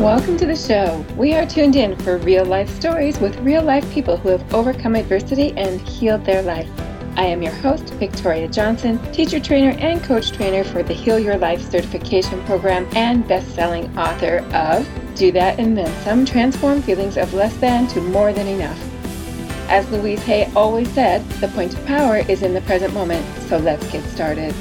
Welcome to the show. We are tuned in for real life stories with real life people who have overcome adversity and healed their life. I am your host, Victoria Johnson, teacher trainer and coach trainer for the Heal Your Life certification program and best selling author of Do That and Then Some Transform Feelings of Less Than to More Than Enough. As Louise Hay always said, the point of power is in the present moment, so let's get started.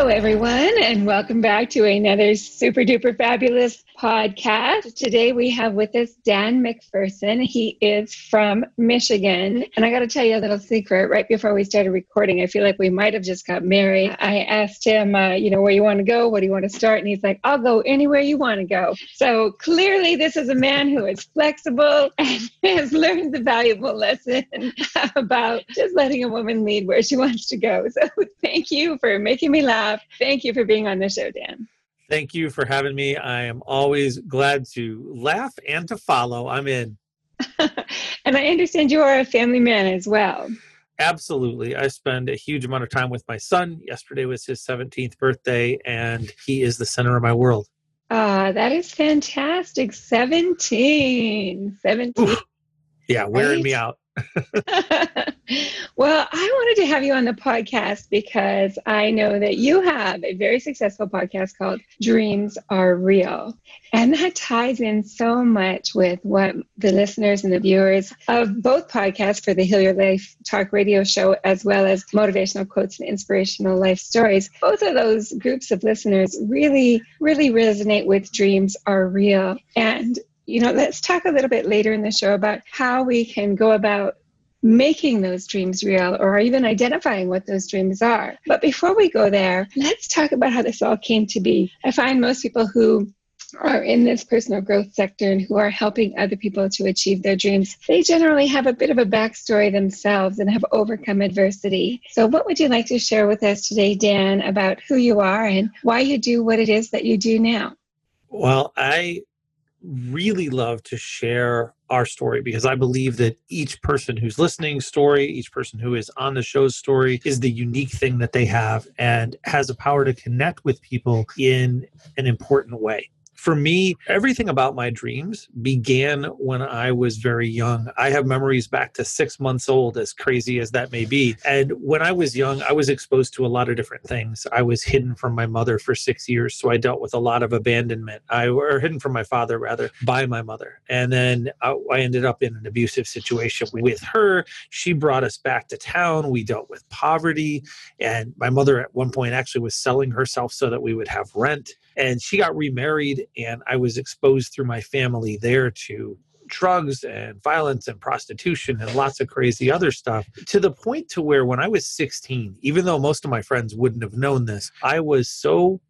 Hello, everyone, and welcome back to another super duper fabulous podcast. Today we have with us Dan McPherson. He is from Michigan. And I got to tell you a little secret right before we started recording. I feel like we might have just got married. I asked him, uh, you know, where you want to go? What do you want to start? And he's like, I'll go anywhere you want to go. So clearly, this is a man who is flexible and has learned the valuable lesson about just letting a woman lead where she wants to go. So thank you for making me laugh. Thank you for being on the show, Dan. Thank you for having me. I am always glad to laugh and to follow. I'm in. and I understand you are a family man as well. Absolutely. I spend a huge amount of time with my son. Yesterday was his 17th birthday, and he is the center of my world. Ah, that is fantastic. 17. 17. Oof. Yeah, wearing right? me out. well, I wanted to have you on the podcast because I know that you have a very successful podcast called Dreams Are Real. And that ties in so much with what the listeners and the viewers of both podcasts for the Heal Your Life Talk radio show, as well as motivational quotes and inspirational life stories, both of those groups of listeners really, really resonate with Dreams Are Real. And you know, let's talk a little bit later in the show about how we can go about making those dreams real or even identifying what those dreams are. But before we go there, let's talk about how this all came to be. I find most people who are in this personal growth sector and who are helping other people to achieve their dreams, they generally have a bit of a backstory themselves and have overcome adversity. So, what would you like to share with us today, Dan, about who you are and why you do what it is that you do now? Well, I really love to share our story because I believe that each person who's listening story, each person who is on the show's story is the unique thing that they have and has a power to connect with people in an important way for me, everything about my dreams began when I was very young. I have memories back to six months old, as crazy as that may be. And when I was young, I was exposed to a lot of different things. I was hidden from my mother for six years, so I dealt with a lot of abandonment. I or hidden from my father rather by my mother, and then I, I ended up in an abusive situation with her. She brought us back to town. We dealt with poverty, and my mother at one point actually was selling herself so that we would have rent and she got remarried and i was exposed through my family there to drugs and violence and prostitution and lots of crazy other stuff to the point to where when i was 16 even though most of my friends wouldn't have known this i was so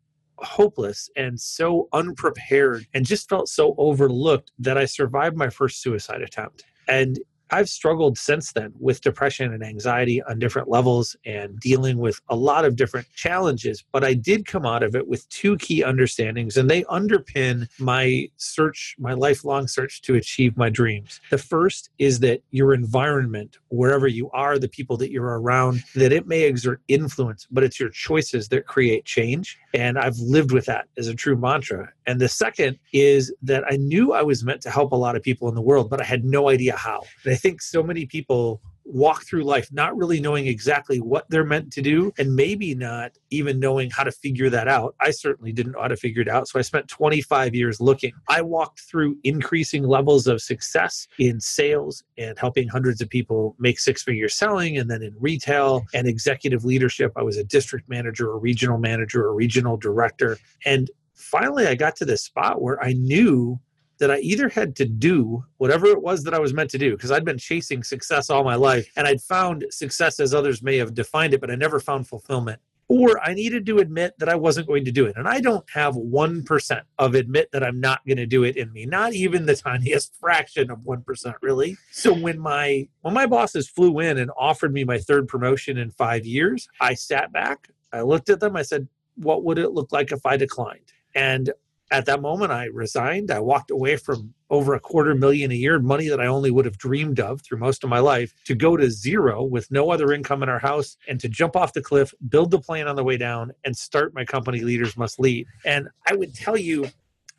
hopeless and so unprepared and just felt so overlooked that i survived my first suicide attempt. And I've struggled since then with depression and anxiety on different levels and dealing with a lot of different challenges. But I did come out of it with two key understandings, and they underpin my search, my lifelong search to achieve my dreams. The first is that your environment, wherever you are, the people that you're around, that it may exert influence, but it's your choices that create change. And I've lived with that as a true mantra. And the second is that I knew I was meant to help a lot of people in the world, but I had no idea how. And I think so many people walk through life not really knowing exactly what they're meant to do and maybe not even knowing how to figure that out. I certainly didn't know how to figure it out. So I spent 25 years looking. I walked through increasing levels of success in sales and helping hundreds of people make six figure selling, and then in retail and executive leadership. I was a district manager, a regional manager, a regional director. And finally, I got to this spot where I knew that I either had to do whatever it was that I was meant to do, because I'd been chasing success all my life and I'd found success as others may have defined it, but I never found fulfillment. Or I needed to admit that I wasn't going to do it. And I don't have 1% of admit that I'm not going to do it in me, not even the tiniest fraction of 1%, really. So when my when my bosses flew in and offered me my third promotion in 5 years, I sat back, I looked at them, I said, "What would it look like if I declined?" And at that moment, I resigned. I walked away from over a quarter million a year, money that I only would have dreamed of through most of my life, to go to zero with no other income in our house and to jump off the cliff, build the plane on the way down, and start my company Leaders Must Lead. And I would tell you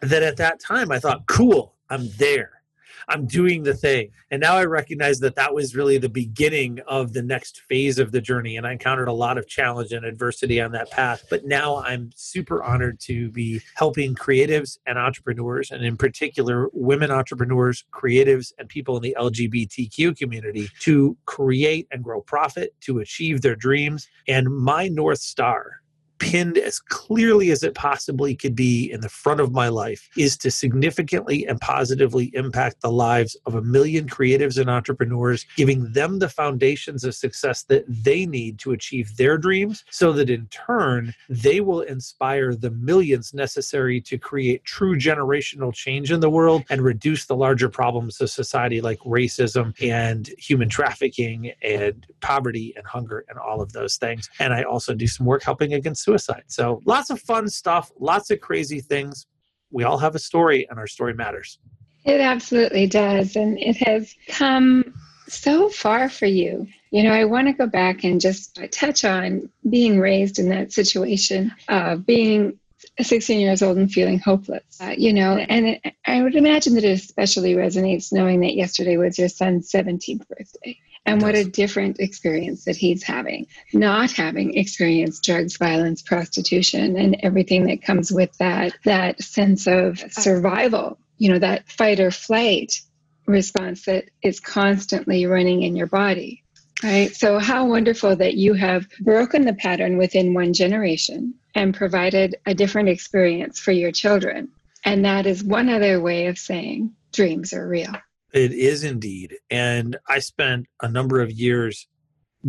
that at that time, I thought, cool, I'm there. I'm doing the thing. And now I recognize that that was really the beginning of the next phase of the journey. And I encountered a lot of challenge and adversity on that path. But now I'm super honored to be helping creatives and entrepreneurs, and in particular, women entrepreneurs, creatives, and people in the LGBTQ community to create and grow profit, to achieve their dreams. And my North Star pinned as clearly as it possibly could be in the front of my life is to significantly and positively impact the lives of a million creatives and entrepreneurs, giving them the foundations of success that they need to achieve their dreams so that in turn they will inspire the millions necessary to create true generational change in the world and reduce the larger problems of society like racism and human trafficking and poverty and hunger and all of those things. And I also do some work helping against suicide. So lots of fun stuff, lots of crazy things. We all have a story, and our story matters. It absolutely does. And it has come so far for you. You know, I want to go back and just touch on being raised in that situation of being 16 years old and feeling hopeless. Uh, you know, and it, I would imagine that it especially resonates knowing that yesterday was your son's 17th birthday and what a different experience that he's having. Not having experienced drugs violence prostitution and everything that comes with that that sense of survival you know that fight or flight response that is constantly running in your body right? So how wonderful that you have broken the pattern within one generation and provided a different experience for your children. And that is one other way of saying dreams are real it is indeed. And I spent a number of years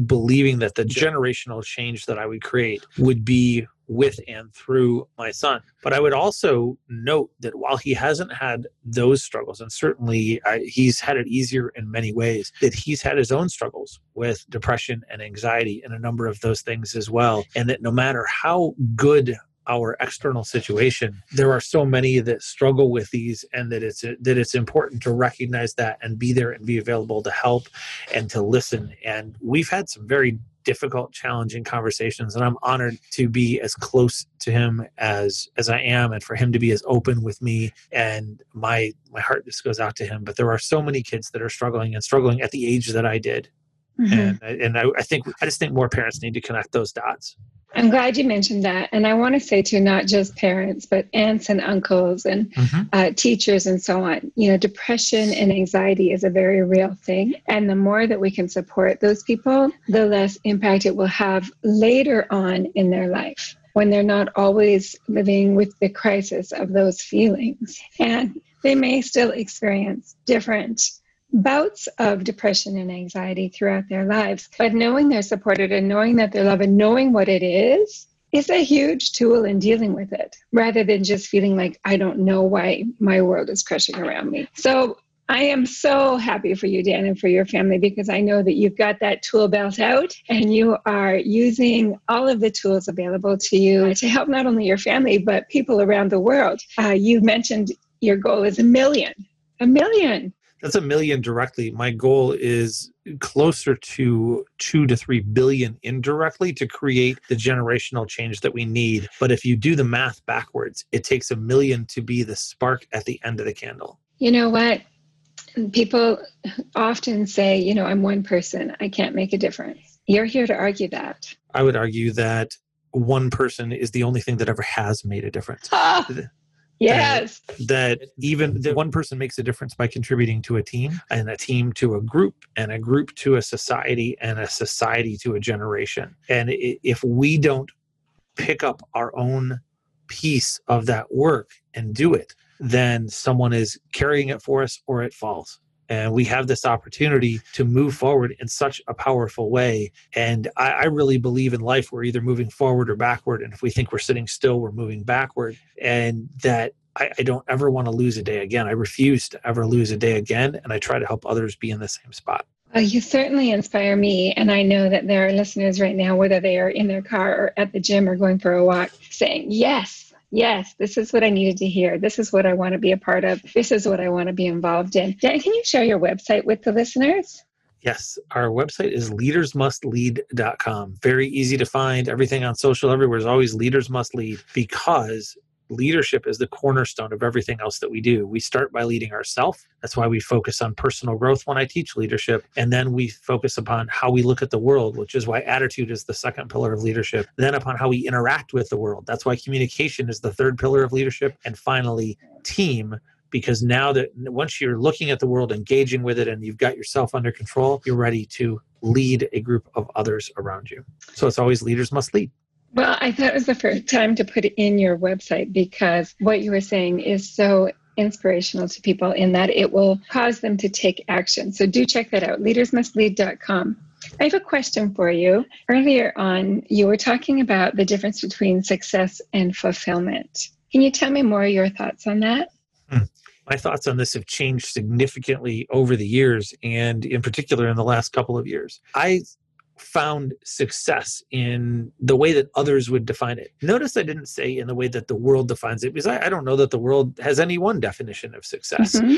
believing that the generational change that I would create would be with and through my son. But I would also note that while he hasn't had those struggles, and certainly I, he's had it easier in many ways, that he's had his own struggles with depression and anxiety and a number of those things as well. And that no matter how good our external situation there are so many that struggle with these and that it's that it's important to recognize that and be there and be available to help and to listen. And we've had some very difficult challenging conversations and i'm honored to be as close to him as as i am and for him to be as open with me and my my heart just goes out to him. But there are so many kids that are struggling and struggling at the age that i did. Mm-hmm. and and I, I think i just think more parents need to connect those dots I'm glad you mentioned that. And I want to say to not just parents, but aunts and uncles and mm-hmm. uh, teachers and so on. You know, depression and anxiety is a very real thing. And the more that we can support those people, the less impact it will have later on in their life when they're not always living with the crisis of those feelings. And they may still experience different bouts of depression and anxiety throughout their lives. But knowing they're supported and knowing that they're loved and knowing what it is is a huge tool in dealing with it rather than just feeling like I don't know why my world is crushing around me. So I am so happy for you, Dan, and for your family because I know that you've got that tool belt out and you are using all of the tools available to you to help not only your family, but people around the world. Uh, you mentioned your goal is a million. A million that's a million directly. My goal is closer to two to three billion indirectly to create the generational change that we need. But if you do the math backwards, it takes a million to be the spark at the end of the candle. You know what? People often say, you know, I'm one person, I can't make a difference. You're here to argue that. I would argue that one person is the only thing that ever has made a difference. Ah. Yes. That, that even that one person makes a difference by contributing to a team, and a team to a group, and a group to a society, and a society to a generation. And if we don't pick up our own piece of that work and do it, then someone is carrying it for us or it falls. And we have this opportunity to move forward in such a powerful way. And I, I, really believe in life, we're either moving forward or backward. And if we think we're sitting still, we're moving backward. And that I, I don't ever want to lose a day again. I refuse to ever lose a day again. And I try to help others be in the same spot. Well, you certainly inspire me. And I know that there are listeners right now, whether they are in their car or at the gym or going for a walk, saying, Yes, yes, this is what I needed to hear. This is what I want to be a part of. This is what I want to be involved in. Dan, can you share your website with the listeners? Yes, our website is leadersmustlead.com. Very easy to find. Everything on social everywhere is always leaders must lead because leadership is the cornerstone of everything else that we do. We start by leading ourselves. That's why we focus on personal growth when I teach leadership. And then we focus upon how we look at the world, which is why attitude is the second pillar of leadership. Then upon how we interact with the world. That's why communication is the third pillar of leadership. And finally, team because now that once you're looking at the world engaging with it and you've got yourself under control you're ready to lead a group of others around you so it's always leaders must lead well, I thought it was the first time to put it in your website because what you were saying is so inspirational to people in that it will cause them to take action. So do check that out, leadersmustlead.com. I have a question for you. Earlier on, you were talking about the difference between success and fulfillment. Can you tell me more of your thoughts on that? Hmm. My thoughts on this have changed significantly over the years, and in particular in the last couple of years. I found success in the way that others would define it. Notice I didn't say in the way that the world defines it because I, I don't know that the world has any one definition of success. Mm-hmm.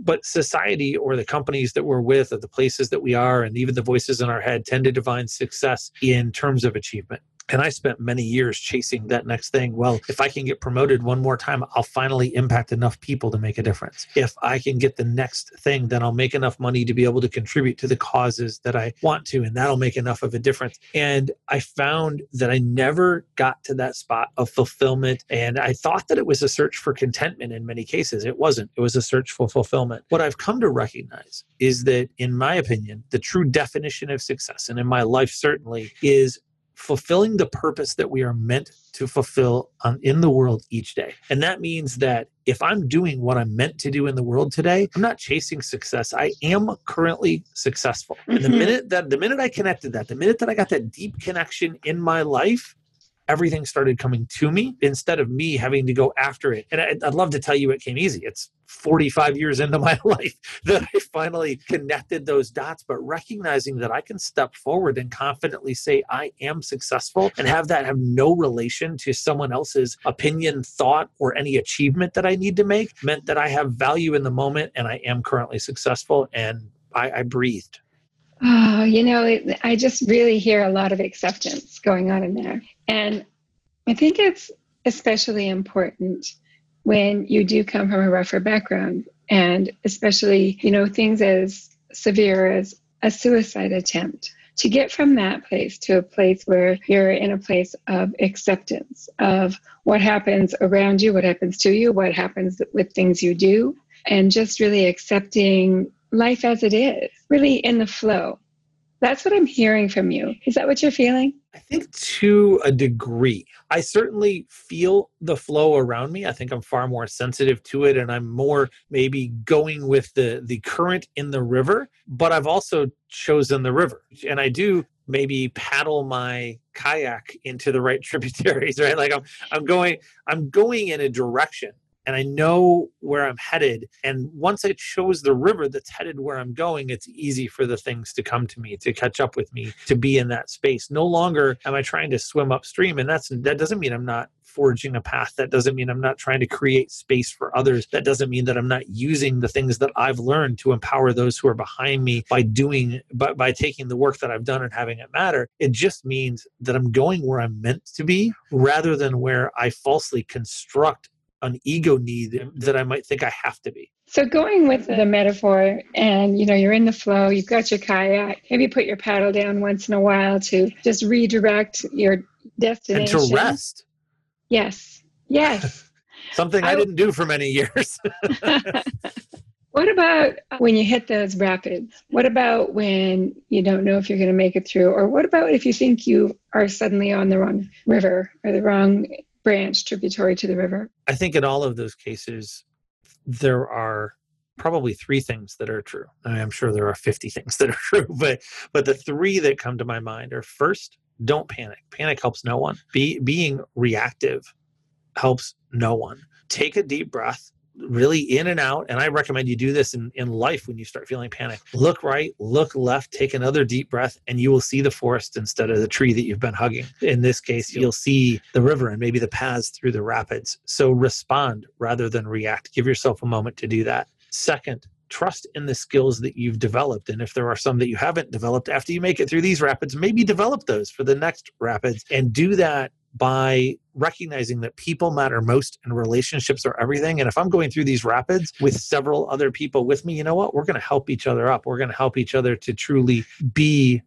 But society or the companies that we're with or the places that we are and even the voices in our head tend to define success in terms of achievement. And I spent many years chasing that next thing. Well, if I can get promoted one more time, I'll finally impact enough people to make a difference. If I can get the next thing, then I'll make enough money to be able to contribute to the causes that I want to, and that'll make enough of a difference. And I found that I never got to that spot of fulfillment. And I thought that it was a search for contentment in many cases. It wasn't, it was a search for fulfillment. What I've come to recognize is that, in my opinion, the true definition of success, and in my life certainly, is fulfilling the purpose that we are meant to fulfill on, in the world each day. And that means that if I'm doing what I'm meant to do in the world today, I'm not chasing success. I am currently successful. Mm-hmm. And the mm-hmm. minute that the minute I connected that, the minute that I got that deep connection in my life, everything started coming to me instead of me having to go after it. And I'd, love to tell you it came easy. It's 45 years into my life that I finally connected those dots, but recognizing that I can step forward and confidently say, I am successful and have that have no relation to someone else's opinion, thought, or any achievement that I need to make meant that I have value in the moment and I am currently successful. And I, I breathed. Oh, you know, I just really hear a lot of acceptance going on in there. And I think it's especially important when you do come from a rougher background and especially, you know, things as severe as a suicide attempt. To get from that place to a place where you're in a place of acceptance of what happens around you, what happens to you, what happens with things you do, and just really accepting life as it is, really in the flow. That's what I'm hearing from you. Is that what you're feeling? I think to a degree. I certainly feel the flow around me. I think I'm far more sensitive to it and I'm more maybe going with the the current in the river, but I've also chosen the river. And I do maybe paddle my kayak into the right tributaries, right? Like I'm I'm going I'm going in a direction and I know where I'm headed. And once I chose the river that's headed where I'm going, it's easy for the things to come to me, to catch up with me, to be in that space. No longer am I trying to swim upstream. And that's that doesn't mean I'm not forging a path. That doesn't mean I'm not trying to create space for others. That doesn't mean that I'm not using the things that I've learned to empower those who are behind me by doing by, by taking the work that I've done and having it matter. It just means that I'm going where I'm meant to be rather than where I falsely construct an ego need that I might think I have to be. So going with the metaphor and you know you're in the flow, you've got your kayak, maybe put your paddle down once in a while to just redirect your destination. And to rest. Yes. Yes. Something I, I didn't do for many years. what about when you hit those rapids? What about when you don't know if you're going to make it through? Or what about if you think you are suddenly on the wrong river or the wrong branch tributary to the river? I think in all of those cases, there are probably three things that are true. I mean, I'm sure there are 50 things that are true, but but the three that come to my mind are first, don't panic. Panic helps no one. Be, being reactive helps no one. Take a deep breath, really in and out. And I recommend you do this in, in life when you start feeling panic. Look right, look left, take another deep breath, and you will see the forest instead of the tree that you've been hugging. In this case, you'll see the river and maybe the paths through the rapids. So respond rather than react. Give yourself a moment to do that. Second, trust in the skills that you've developed. And if there are some that you haven't developed after you make it through these rapids, maybe develop those for the next rapids and do that by recognizing that people matter most and relationships are everything. And if I'm going through these rapids with several other people with me, you know what? We're going to help each other up. We're going to help each other to truly be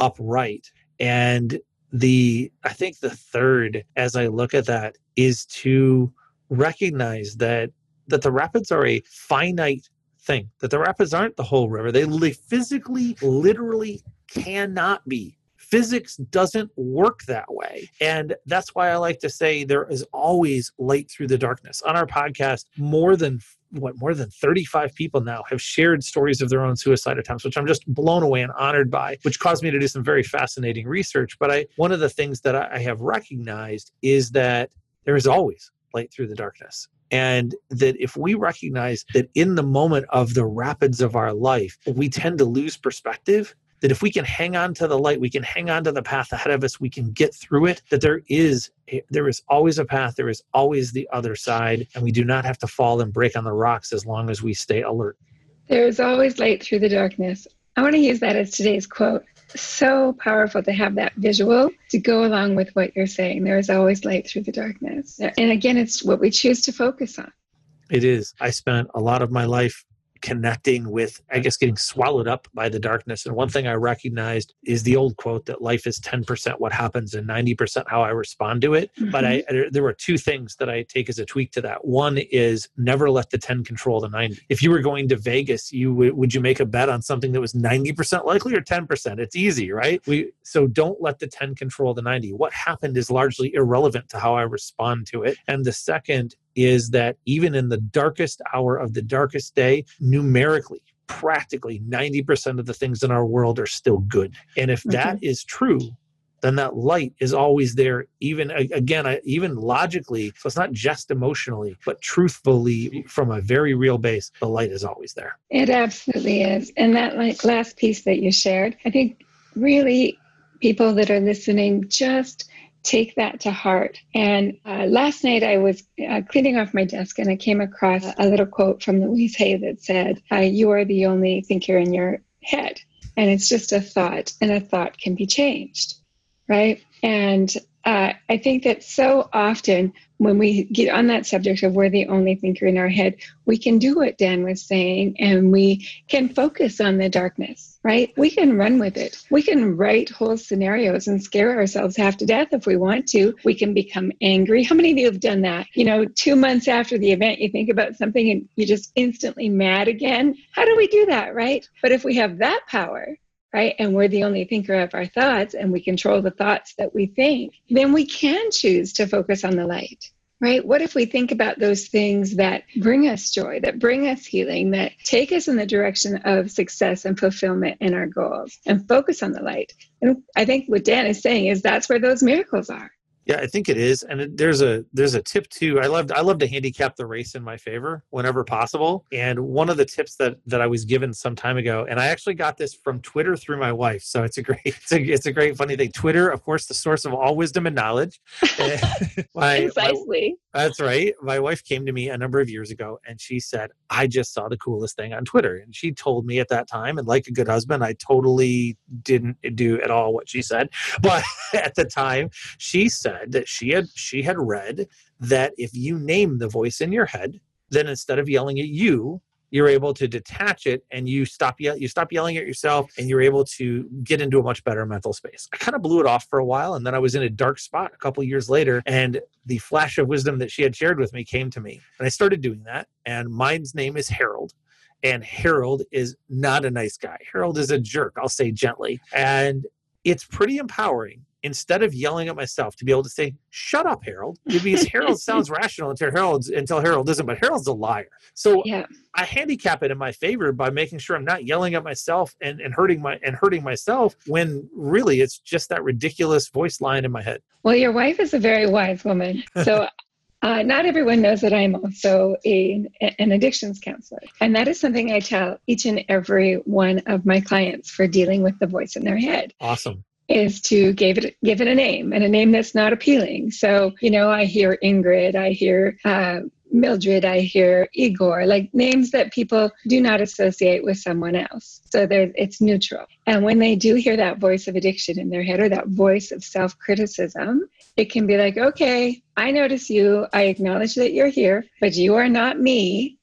upright. And the, I think the third, as I look at that, is to recognize that that the rapids are a finite thing that the rapids aren't the whole river they, they physically literally cannot be physics doesn't work that way. And that's why i like to say there is always light through the darkness. On our podcast more than what more than 35 people now have shared stories of their own suicide attempts which i'm just blown away and honored by which caused me to do some very fascinating research. But i one of the things that i have recognized is that there is always light through the darkness. And that if we recognize that in the moment of the rapids of our life, we tend to lose perspective, that if we can hang on to the light, we can hang on to the path ahead of us, we can get through it, that there is there is always a path, there is always the other side, and we do not have to fall and break on the rocks as long as we stay alert. There is always light through the darkness. I want to use that as today's quote so powerful to have that visual to go along with what you're saying. There is always light through the darkness. And again, it's what we choose to focus on. It is. I spent a lot of my life connecting with, I guess, getting swallowed up by the darkness. And one thing I recognized is the old quote that life is 10% what happens and 90% how I respond to it. Mm-hmm. But I, there were two things that I take as a tweak to that. One is never let the 10 control the 90. If you were going to Vegas, you would, would you make a bet on something that was 90% likely or 10%? It's easy, right? We, so don't let the 10 control the 90. What happened is largely irrelevant to how I respond to it. And the second is that even in the darkest hour of the darkest day, numerically, practically 90% of the things in our world are still good. And if that mm-hmm. true, then that light is always there even again even logically so it's not just emotionally but truthfully from a very real base the light is always there it absolutely is and that like last piece that you shared i think really people that are listening just take that to heart. And uh, last night I was uh, cleaning off my desk and I came across a little quote from Louise Hay that said, uh, You are the only thinker in your head. And it's just a thought, and a thought can be changed, right? And uh, I think that so often when we get on that subject of we're the only thinker in our head, we can do what Dan was saying and we can focus on the darkness, right? We can run with it. We can write whole scenarios and scare ourselves half to death if we want to. We can become angry. How many of you have done that? You know, two months after the event, you think about something and you're just instantly mad again. How do we do that, right? But if we have that power, right? And we're the only thinker of our thoughts and we control the thoughts that we think, then we can choose to focus on the light, right? What if we think about those things that bring us joy, that bring us healing, that take us in the direction of success and fulfillment in our goals and focus on the light? And I think what Dan is saying is that's where those miracles are. Yeah, I think it is, and there's a there's a tip too. I love I love to handicap the race in my favor whenever possible. And one of the tips that that I was given some time ago, and I actually got this from Twitter through my wife. So it's a great it's a, it's a great funny thing. Twitter, of course, the source of all wisdom and knowledge. my, Precisely. That's right. My wife came to me a number of years ago, and she said, "I just saw the coolest thing on Twitter." And she told me at that time, and like a good husband, I totally didn't do at all what she said. But at the time, she said that she had she had read that if you name the voice in your head, then instead of yelling at you, you're able to detach it and you stop ye- you stop yelling at yourself and you're able to get into a much better mental space. I kind of blew it off for a while and then I was in a dark spot a couple years later and the flash of wisdom that she had shared with me came to me. And I started doing that and mine's name is Harold and Harold is not a nice guy. Harold is a jerk, I'll say gently. And it's pretty empowering instead of yelling at myself to be able to say, shut up, Harold. Because Harold sounds rational until Harold's until Harold isn't, but Harold's a liar. So yeah. I handicap it in my favor by making sure I'm not yelling at myself and, and hurting my and hurting myself when really it's just that ridiculous voice line in my head. Well, your wife is a very wise woman. So Uh, not everyone knows that I'm also a, an addictions counselor. And that is something I tell each and every one of my clients for dealing with the voice in their head. Awesome is to give it give it a name and a name that's not appealing. So you know, I hear Ingrid, I hear uh, Mildred, I hear Igor, like names that people do not associate with someone else. So there, it's neutral. And when they do hear that voice of addiction in their head or that voice of self criticism, it can be like, okay, I notice you. I acknowledge that you're here, but you are not me.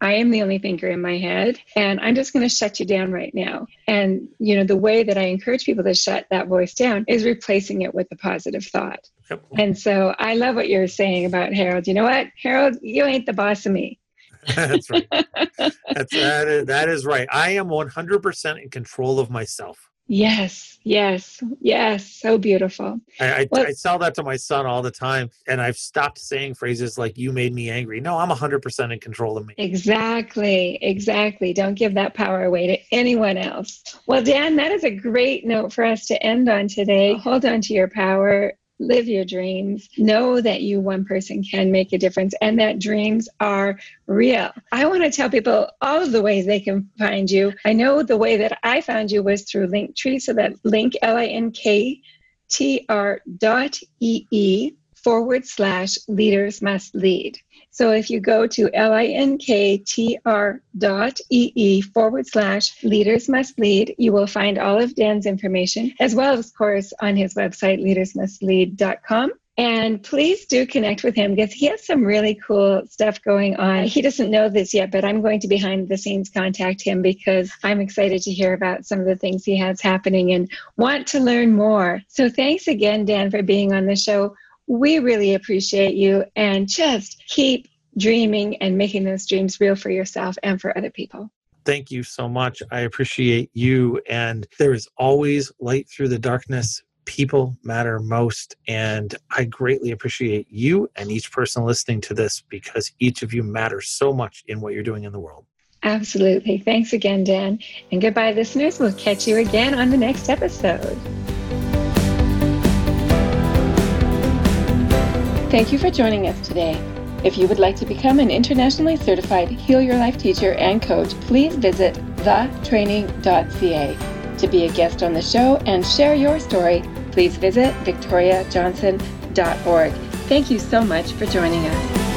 I am the only thinker in my head, and I'm just going to shut you down right now. And, you know, the way that I encourage people to shut that voice down is replacing it with a positive thought. Yep. And so I love what you're saying about Harold. You know what, Harold, you ain't the boss of me. That's right. That's, that, is, that is right. I am 100% in control of myself. Yes, yes, yes. So beautiful. I, I, well, I, tell that to my son all the time, and I've stopped saying phrases like "you made me angry." No, I'm 100% in control of me. Exactly, exactly. Don't give that power away to anyone else. Well, Dan, that is a great note for us to end on today. Hold on to your power live your dreams, know that you, one person, can make a difference and that dreams are real. I want to tell people all of the ways they can find you. I know the way that I found you was through Linktree, so that link, L I N K T R dot E E forward slash leaders must lead. So if you go to linktr dot forward slash leaders must lead, you will find all of Dan's information, as well as, of course, on his website, leadersmustlead.com. And please do connect with him because he has some really cool stuff going on. He doesn't know this yet, but I'm going to behind the scenes contact him because I'm excited to hear about some of the things he has happening and want to learn more. So thanks again, Dan, for being on the show. We really appreciate you and just keep dreaming and making those dreams real for yourself and for other people. Thank you so much. I appreciate you. And there is always light through the darkness. People matter most. And I greatly appreciate you and each person listening to this because each of you matters so much in what you're doing in the world. Absolutely. Thanks again, Dan. And goodbye, listeners. We'll catch you again on the next episode. Thank you for joining us today. If you would like to become an internationally certified Heal Your Life teacher and coach, please visit thetraining.ca. To be a guest on the show and share your story, please visit victoriajohnson.org. Thank you so much for joining us.